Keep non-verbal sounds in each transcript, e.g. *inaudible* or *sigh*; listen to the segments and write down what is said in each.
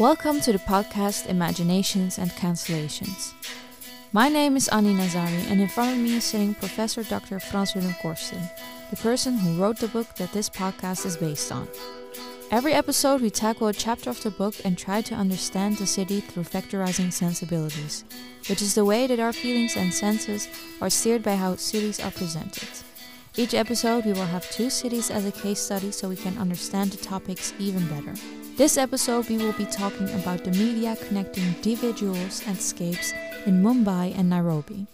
Welcome to the podcast Imaginations and Cancellations. My name is Annie Nazari, and in front of me is sitting Professor Dr. Frans Willem Korsten, the person who wrote the book that this podcast is based on. Every episode, we tackle a chapter of the book and try to understand the city through vectorizing sensibilities, which is the way that our feelings and senses are steered by how cities are presented. Each episode, we will have two cities as a case study so we can understand the topics even better. This episode, we will be talking about the media connecting dividuals and scapes in Mumbai and Nairobi.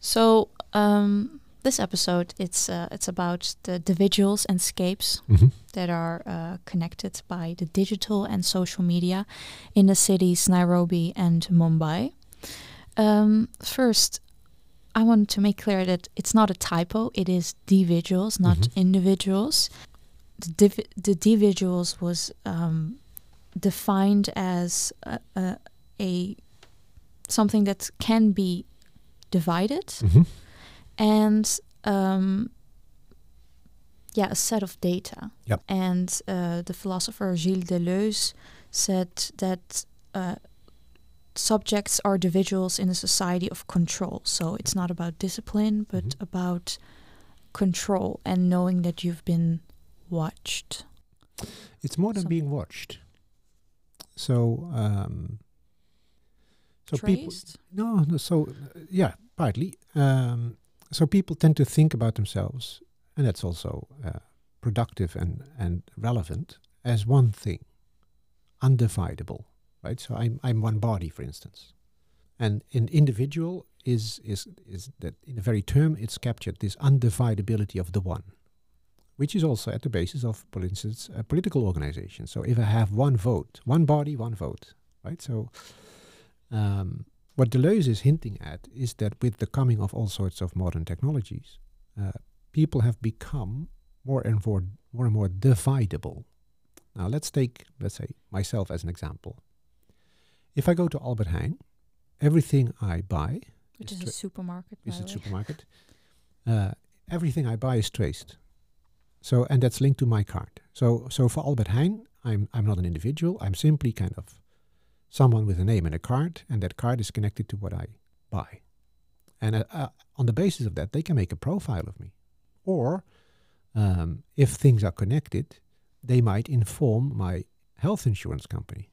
So, um, this episode, it's uh, it's about the dividuals and scapes Mhm. that are uh, connected by the digital and social media in the cities Nairobi and Mumbai. Um, first, I want to make clear that it's not a typo. It is dividuals, not Mhm. individuals. The, div- the dividuals was um, defined as a, a, a something that can be divided Mhm. and um, yeah, a set of data. Yep. And uh, the philosopher Gilles Deleuze said that uh, subjects are dividuals in a society of control. So it's not about discipline, but Mhm. about control and knowing that you've been watched. It's more than Some- being watched. So, um, so people. No, no. So, uh, yeah, partly. Um, so people tend to think about themselves, and that's also uh, productive and and relevant as one thing, undividable, right? So I'm I'm one body, for instance, and an individual is is is that in the very term it's captured this undividability of the one, which is also at the basis of, for instance, a political organization. So if I have one vote, one body, one vote, right? So um, what Deleuze is hinting at is that with the coming of all sorts of modern technologies, uh, people have become more and more, more and more dividable. Now let's take, let's say, myself as an example. If I go to Albert Heijn, everything I buy Which is is a supermarket. is a supermarket. Uh, everything I buy is traced. So and that's linked to my card. So so for Albert Heijn, I'm I'm not an individual. I'm simply kind of someone with a name and a card, and that card is connected to what I buy. And uh, uh, on the basis of that, they can make a profile of me. Or um, if things are connected, they might inform my health insurance company.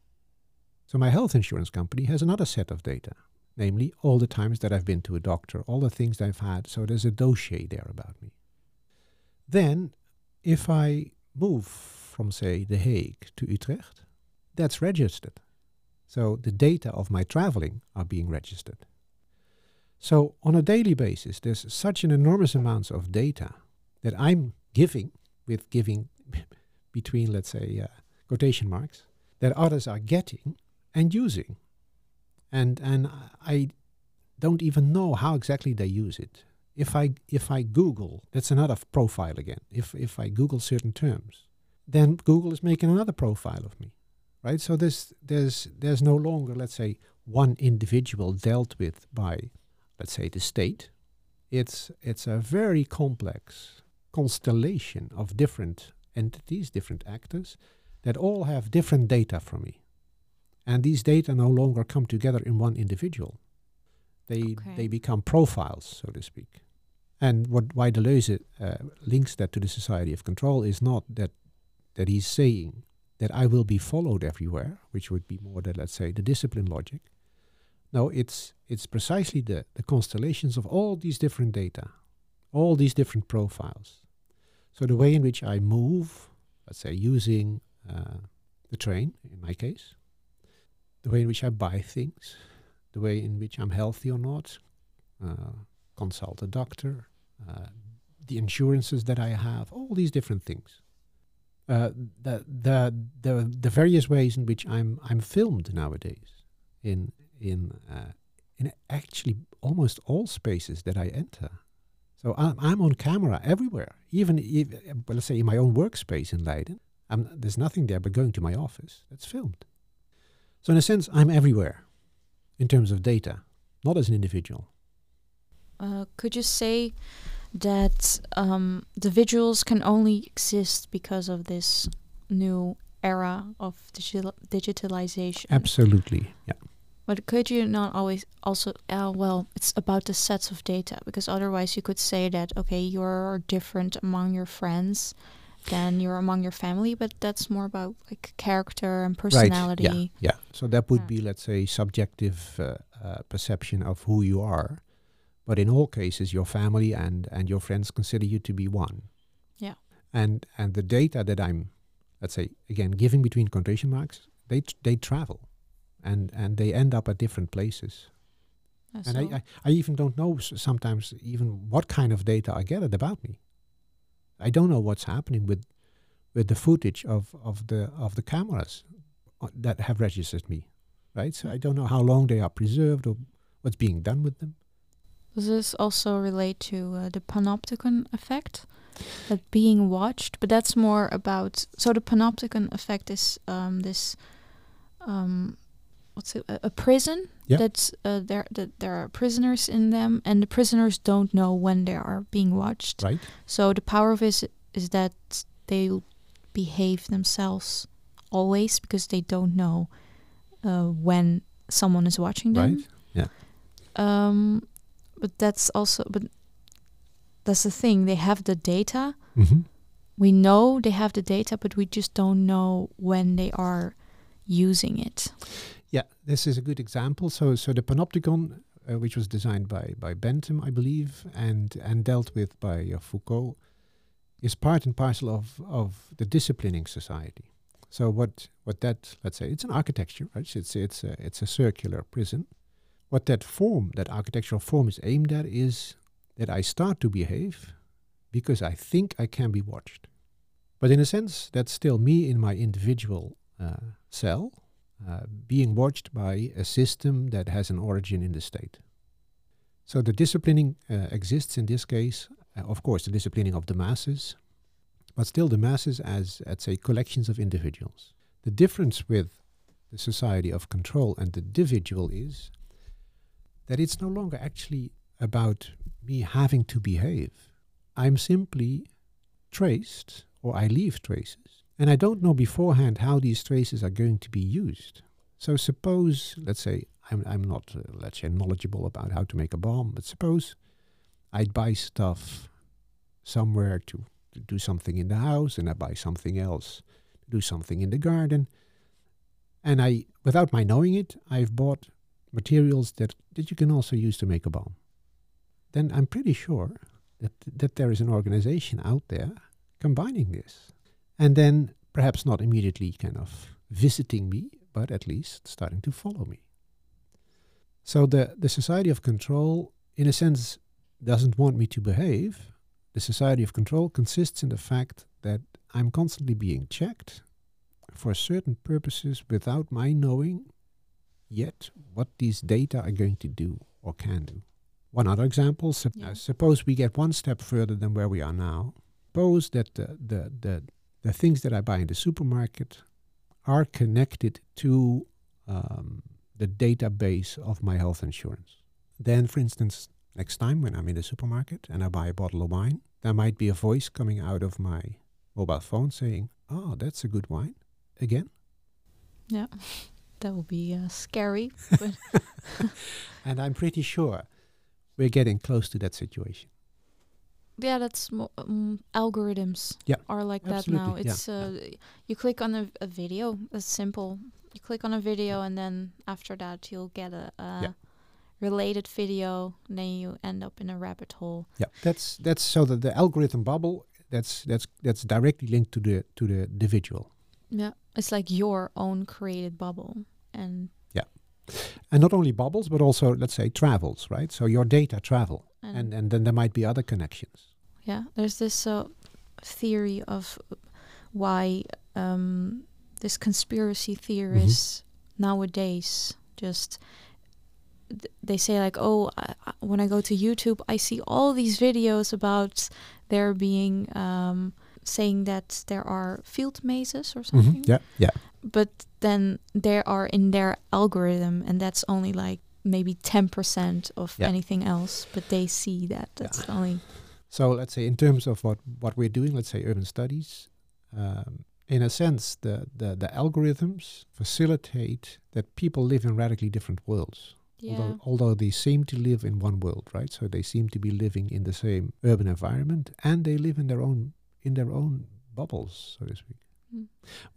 So my health insurance company has another set of data namely all the times that I've been to a doctor, all the things that I've had. So there's a dossier there about me. Then, if I move from, say, The Hague to Utrecht, that's registered. So the data of my traveling are being registered. So on a daily basis, there's such an enormous amount of data that I'm giving, with giving *laughs* between, let's say, uh, quotation marks, that others are getting and using and and I don't even know how exactly they use it. If I if I Google, that's another profile again. If if I Google certain terms, then Google is making another profile of me, right? So there's there's there's no longer let's say one individual dealt with by let's say the state. It's it's a very complex constellation of different entities, different actors that all have different data from me and these data no longer come together in one individual. They Okay. they become profiles, so to speak. And what why Deleuze uh, links that to the society of control is not that that he's saying that I will be followed everywhere, which would be more the let's say the discipline logic. No, it's it's precisely the the constellations of all these different data, all these different profiles. So the way in which I move, let's say using uh, the train in my case, the way in which I buy things, the way in which I'm healthy or not, uh, consult a doctor, uh, the insurances that I have, all these different things. Uh, the, the the the various ways in which I'm I'm filmed nowadays in in uh, in actually almost all spaces that I enter. So I'm I'm on camera everywhere, even if, well, let's say in my own workspace in Leiden. I'm, there's nothing there but going to my office. That's filmed. So in a sense, I'm everywhere in terms of data, not as an individual. Uh, could you say that um, dividuals can only exist because of this new era of digital digitalization. Absolutely, yeah. But could you not always also, uh, well, it's about the sets of data because otherwise you could say that, okay, you're different among your friends than you're among your family, but that's more about like character and personality. Right. Yeah, yeah. So that would Yeah. be, let's say, subjective uh, uh, perception of who you are. But in all cases, your family and, and your friends consider you to be one. Yeah. And and the data that I'm, let's say, again, giving between quotation marks, they tr- they travel, and and they end up at different places. Uh, And so- I, I, I even don't know s- sometimes even what kind of data are gathered about me. I don't know what's happening with with the footage of, of the of the cameras uh, that have registered me, right? So I don't know how long they are preserved or what's being done with them. Does this also relate to uh, the panopticon effect? That being watched, but that's more about. So the panopticon effect is um, this, um, what's it? A, prison Yeah. that's uh, there. That there are prisoners in them, and the prisoners don't know when they are being watched. Right. So the power of it is is that they behave themselves always because they don't know uh, when someone is watching them. Right. Yeah. Um, but that's also but that's the thing. They have the data. Mm-hmm. We know they have the data, but we just don't know when they are using it. Yeah, this is a good example. So, so the panopticon, uh, which was designed by by Bentham, I believe, and and dealt with by uh, Foucault, is part and parcel of of the disciplining society. So, what what that let's say it's an architecture, right? It's it's a, it's a circular prison. What that form, that architectural form, is aimed at is that I start to behave because I think I can be watched. But in a sense, that's still me in my individual uh, cell uh, being watched by a system that has an origin in the state. So the disciplining uh, exists in this case, uh, of course, the disciplining of the masses, but still the masses as, let's say, collections of individuals. The difference with the society of control and the individual is that it's no longer actually about me having to behave. I'm simply traced, or I leave traces, and I don't know beforehand how these traces are going to be used. So suppose, let's say, I'm, I'm not, uh, let's say, knowledgeable about how to make a bomb, but suppose I'd buy stuff somewhere to, to do something in the house, and I buy something else to do something in the garden, and I, without my knowing it, I've bought materials that, that you can also use to make a bomb. Then I'm pretty sure that, that there is an organization out there combining this. And then perhaps not immediately kind of visiting me, but at least starting to follow me. So the, the society of control, in a sense, doesn't want me to behave. The society of control consists in the fact that I'm constantly being checked for certain purposes without my knowing yet what these data are going to do or can do. One other example, sup- Yeah. uh, suppose we get one step further than where we are now. Suppose that the, the, the, the things that I buy in the supermarket are connected to um, the database of my health insurance. Then, for instance, next time when I'm in the supermarket and I buy a bottle of wine, there might be a voice coming out of my mobile phone saying, Oh, that's a good wine. Again. Yeah, *laughs* that would be uh, scary. *laughs* And I'm pretty sure we're getting close to that situation. Yeah, that's mo- um, algorithms. Yeah, are like that now. absolutely, yeah, It's uh, you click on a, a video. It's simple. You click on a video, and then after that, you'll get a, a Yeah. related video. And then you end up in a rabbit hole. Yeah, that's that's so that the algorithm bubble that's that's that's directly linked to the to the individual. Yeah, it's like your own created bubble, and yeah And not only bubbles, but also let's say travels, right? So your data travel, and, and and then there might be other connections. Yeah, there's this uh, theory of why um, this conspiracy theorists nowadays just th- they say like oh I, I, when i go to youtube i see all these videos about there being um, saying that there are field mazes or something. Yeah, yeah, but then they are in their algorithm and that's only like maybe 10% of Yeah. anything else but they see that. That's the only So let's say in terms of what what we're doing, let's say urban studies, um, in a sense, the, the, the algorithms facilitate that people live in radically different worlds. Yeah. Although, although they seem to live in one world, right? So they seem to be living in the same urban environment, and they live in their own in their own bubbles, so to speak. Mm.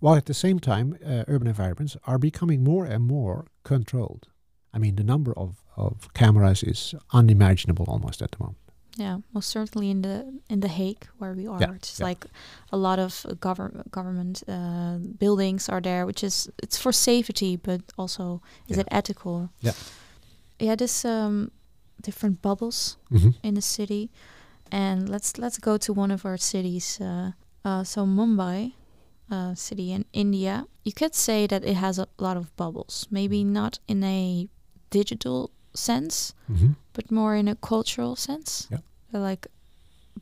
While at the same time, uh, urban environments are becoming more and more controlled. I mean, the number of, of cameras is unimaginable almost at the moment. Yeah, most certainly in the in the Hague where we are, Yeah, it's yeah. like a lot of uh, government government uh, buildings are there, which is it's for safety, but also is Yeah. it ethical? Yeah. Yeah, this um, different bubbles Mm-hmm. in the city, and let's let's go to one of our cities. Uh, uh, so Mumbai, uh, city in India, you could say that it has a lot of bubbles. Maybe Mm. not in a digital sense, Mm-hmm. but more in a cultural sense. Yeah. They're like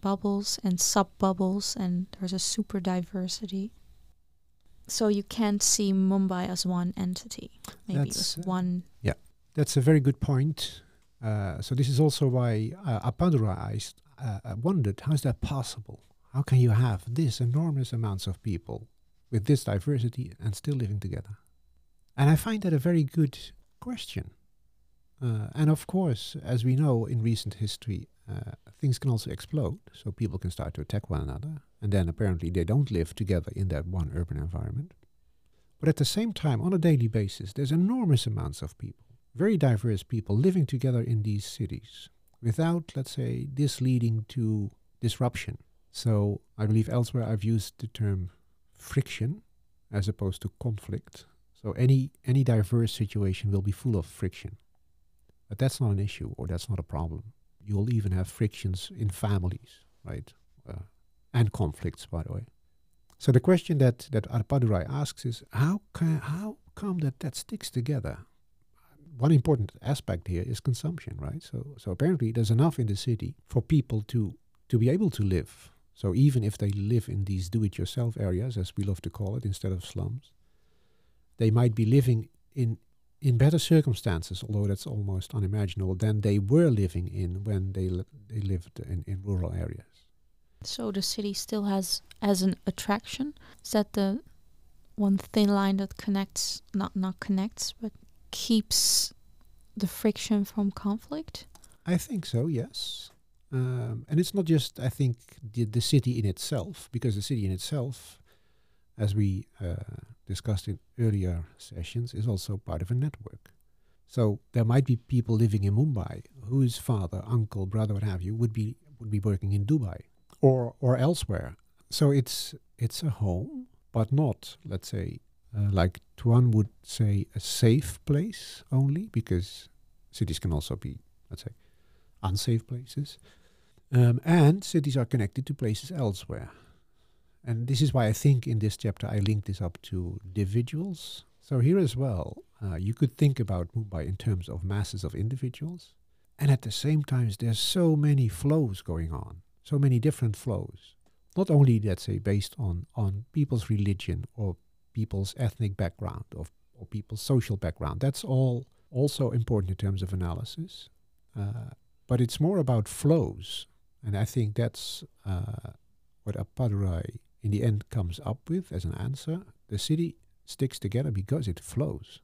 bubbles and sub bubbles, and there's a super diversity. So you can't see Mumbai as one entity. Maybe That's, uh, one. Yeah, that's a very good point. Uh, so this is also why uh, I uh, uh, wondered, how is that possible? How can you have this enormous amounts of people with this diversity and still living together? And I find that a very good question. Uh, and of course, as we know in recent history, uh, things can also explode. So people can start to attack one another. And then apparently they don't live together in that one urban environment. But at the same time, on a daily basis, there's enormous amounts of people, very diverse people living together in these cities without, let's say, this leading to disruption. So I believe elsewhere I've used the term friction as opposed to conflict. So any any diverse situation will be full of friction. But that's not an issue or that's not a problem. You will even have frictions in families, right? Uh, and conflicts, by the way. So the question that that Appadurai asks is how can how come that that sticks together? One important aspect here is consumption, right? So so apparently there's enough in the city for people to to be able to live. So even if they live in these do-it-yourself areas, as we love to call it, instead of slums, they might be living in in better circumstances, although that's almost unimaginable, than they were living in when they li- they lived in, in rural areas. So the city still has as an attraction. Is that the one thin line that connects, not not connects, but keeps the friction from conflict? I think so, yes. Um, and it's not just, I think, the, the city in itself, because the city in itself, as we uh, discussed in earlier sessions, is also part of a network. So there might be people living in Mumbai whose father, uncle, brother, what have you, would be would be working in Dubai or or elsewhere. So it's it's a home, but not, let's say, uh, like Tuan would say, a safe place only, because cities can also be, let's say, unsafe places. Um, and cities are connected to places elsewhere. And this is why I think in this chapter I link this up to dividuals. So here as well, uh, you could think about Mumbai in terms of masses of individuals. And at the same time, there's so many flows going on, so many different flows. Not only, let's say, based on, on people's religion or people's ethnic background or, or people's social background. That's all also important in terms of analysis. Uh, but it's more about flows. And I think that's uh, what Appadurai in the end comes up with as an answer. The city sticks together because it flows.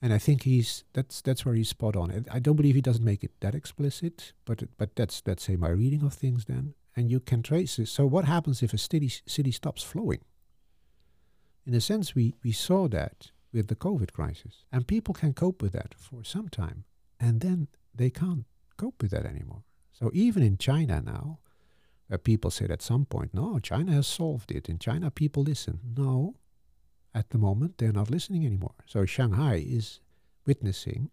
And I think he's that's that's where he's spot on. I don't believe he doesn't make it that explicit, but but that's let's say my reading of things then. And you can trace this. So what happens if a city city stops flowing? In a sense, we, we saw that with the COVID crisis. And people can cope with that for some time. And then they can't cope with that anymore. So even in China now, where people said at some point, no, China has solved it. In China, people listen. No, at the moment, they're not listening anymore. So Shanghai is witnessing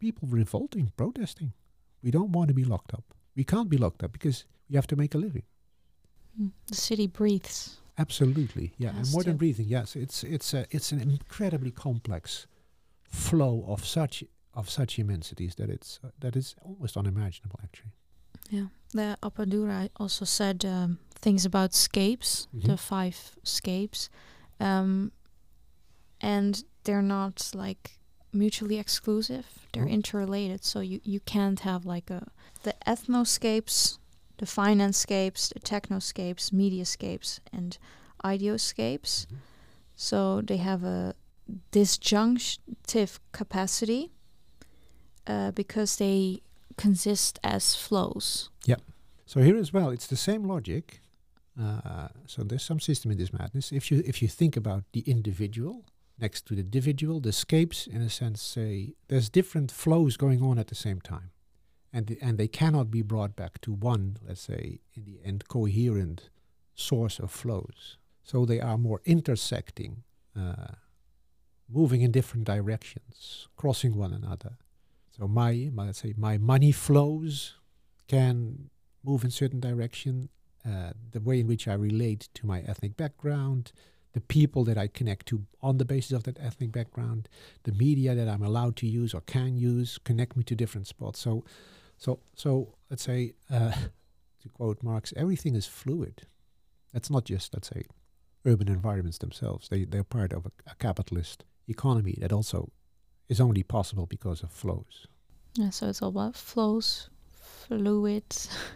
people revolting, protesting. We don't want to be locked up. We can't be locked up because we have to make a living. Mm. The city breathes. Absolutely, yeah. And more than breathing, yes, it's it's a, it's an incredibly complex flow of such of such immensities that it's uh, that is almost unimaginable, actually. Yeah. The Appadurai also said um, things about scapes, the Mhm. five scapes, um, and they're not like mutually exclusive. They're No. interrelated. So you you can't have like a the ethnoscapes, the financescapes, the technoscapes, mediascapes, and ideoscapes. Mhm. So they have a disjunctive capacity uh, because they consist as flows. Yeah. So here as well, it's the same logic. Uh, so there's some system in this madness. If you if you think about the individual next to the individual, the scapes in a sense say there's different flows going on at the same time, and the, and they cannot be brought back to one, let's say, in the end, coherent source of flows. So they are more intersecting, uh, moving in different directions, crossing one another. So my, my let's say my money flows can move in certain direction. Uh, the way in which I relate to my ethnic background, the people that I connect to on the basis of that ethnic background, the media that I'm allowed to use or can use connect me to different spots. So, so, so let's say, uh, *laughs* to quote Marx, everything is fluid. That's not just let's say urban environments themselves. They they're part of a, a capitalist economy that also is only possible because of flows. Yeah, so it's all about flows, fluid.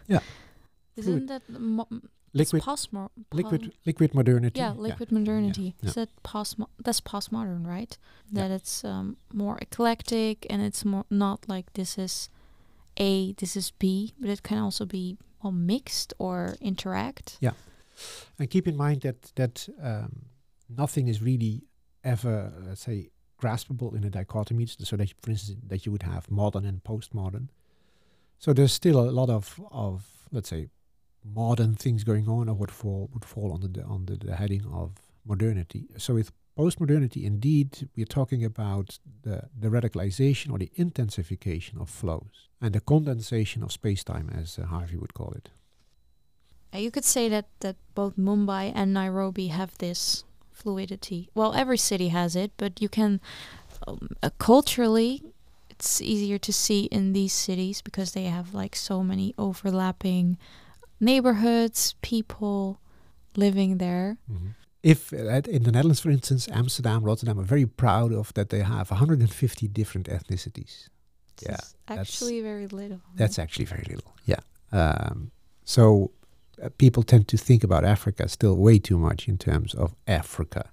Yeah, *laughs* Isn't fluid. that mo- Liquid, it's postmo- liquid, liquid modernity. Yeah, liquid modernity. yeah. Is that postmo- That's postmodern, right? Yeah. That it's um, more eclectic and it's more not like this is A, this is B, but it can also be well, mixed or interact. Yeah, and keep in mind that that um, nothing is really ever, uh, let's say, graspable in a dichotomy. So that, for instance, that you would have modern and postmodern. So there's still a lot of, of let's say, modern things going on, or would fall would fall under the under the heading of modernity. So with postmodernity, indeed, we're talking about the the radicalization or the intensification of flows and the condensation of space-time, as uh, Harvey would call it. Uh, You could say that that both Mumbai and Nairobi have this fluidity. Well, every city has it, but you can um, uh, culturally it's easier to see in these cities because they have like so many overlapping neighborhoods, people living there. If uh, at- in the Netherlands, for instance, Amsterdam, Rotterdam are very proud of that they have 150 different ethnicities. It's Yeah, that's- actually very little. That's actually very little. Yeah. Um, so people tend to think about Africa still way too much in terms of Africa.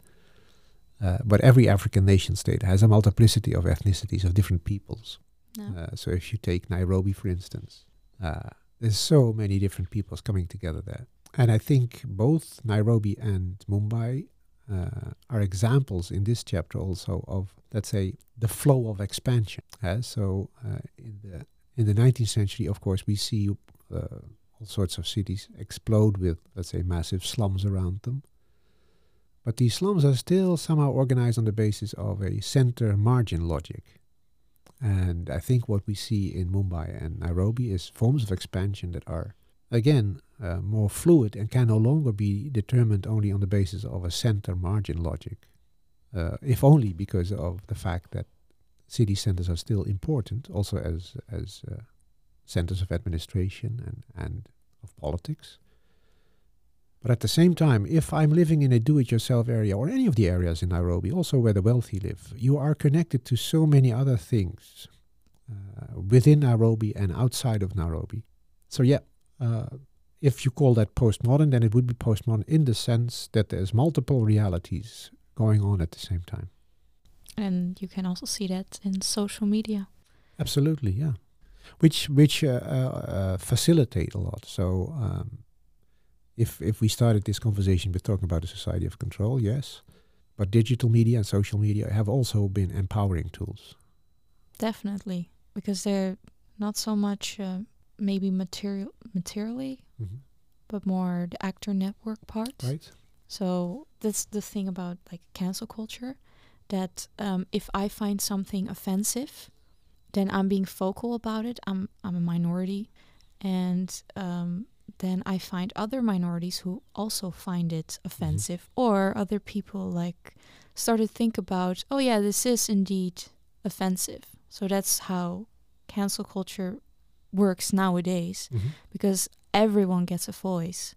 Uh, but every African nation state has a multiplicity of ethnicities of different peoples. No. Uh, so if you take Nairobi, for instance, uh, there's so many different peoples coming together there. And I think both Nairobi and Mumbai uh, are examples in this chapter also of, let's say, the flow of expansion. Uh, so uh, in the in the 19th century, of course, we see uh, all sorts of cities explode with, let's say, massive slums around them. But these slums are still somehow organized on the basis of a center margin logic. And I think what we see in Mumbai and Nairobi is forms of expansion that are, again, uh, more fluid and can no longer be determined only on the basis of a center margin logic, uh, if only because of the fact that city centers are still important, also as as uh, centers of administration and, and of politics. But at the same time, if I'm living in a do-it-yourself area or any of the areas in Nairobi, also where the wealthy live, you are connected to so many other things uh, within Nairobi and outside of Nairobi. So yeah, uh, if you call that postmodern, then it would be postmodern in the sense that there's multiple realities going on at the same time. And you can also see that in social media. Absolutely, yeah. Which which uh, uh, uh, facilitate a lot. So um, if if we started this conversation with talking about a society of control, yes, but digital media and social media have also been empowering tools. Definitely. Because they're not so much uh, maybe material materially, but more the actor network part. Right? So that's the thing about like cancel culture, that um, if I find something offensive, then I'm being vocal about it. I'm I'm a minority, and um, then I find other minorities who also find it offensive, or other people like start to think about, oh yeah, this is indeed offensive. So that's how cancel culture works nowadays because everyone gets a voice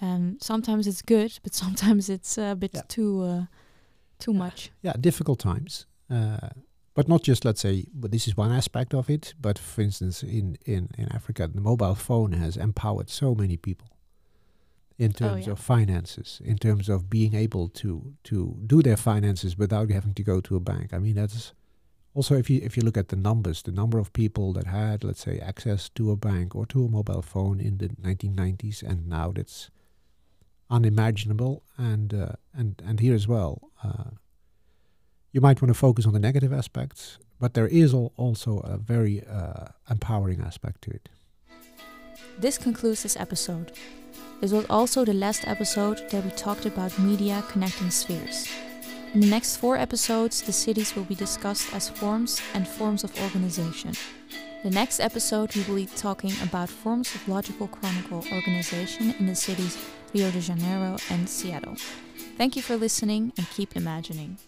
and sometimes it's good but sometimes it's a bit Yeah. too uh, too Yeah. much Yeah, difficult times. Uh, but not just, let's say, but this is one aspect of it. But for instance, in, in, in Africa, the mobile phone has empowered so many people. in Oh, terms yeah. of finances, in terms of being able to to do their finances without having to go to a bank. I mean, that's also if you if you look at the numbers, the number of people that had, let's say, access to a bank or to a mobile phone in the 1990s, and now that's unimaginable. And uh, and and here as well, uh, you might want to focus on the negative aspects, but there is al- also a very uh, empowering aspect to it. This concludes this episode. This was also the last episode that we talked about media connecting spheres. In the next four episodes, the cities will be discussed as forms and forms of organization. The next episode, we will be talking about forms of logical chronicle organization in the cities Rio de Janeiro and Seattle. Thank you for listening and keep imagining.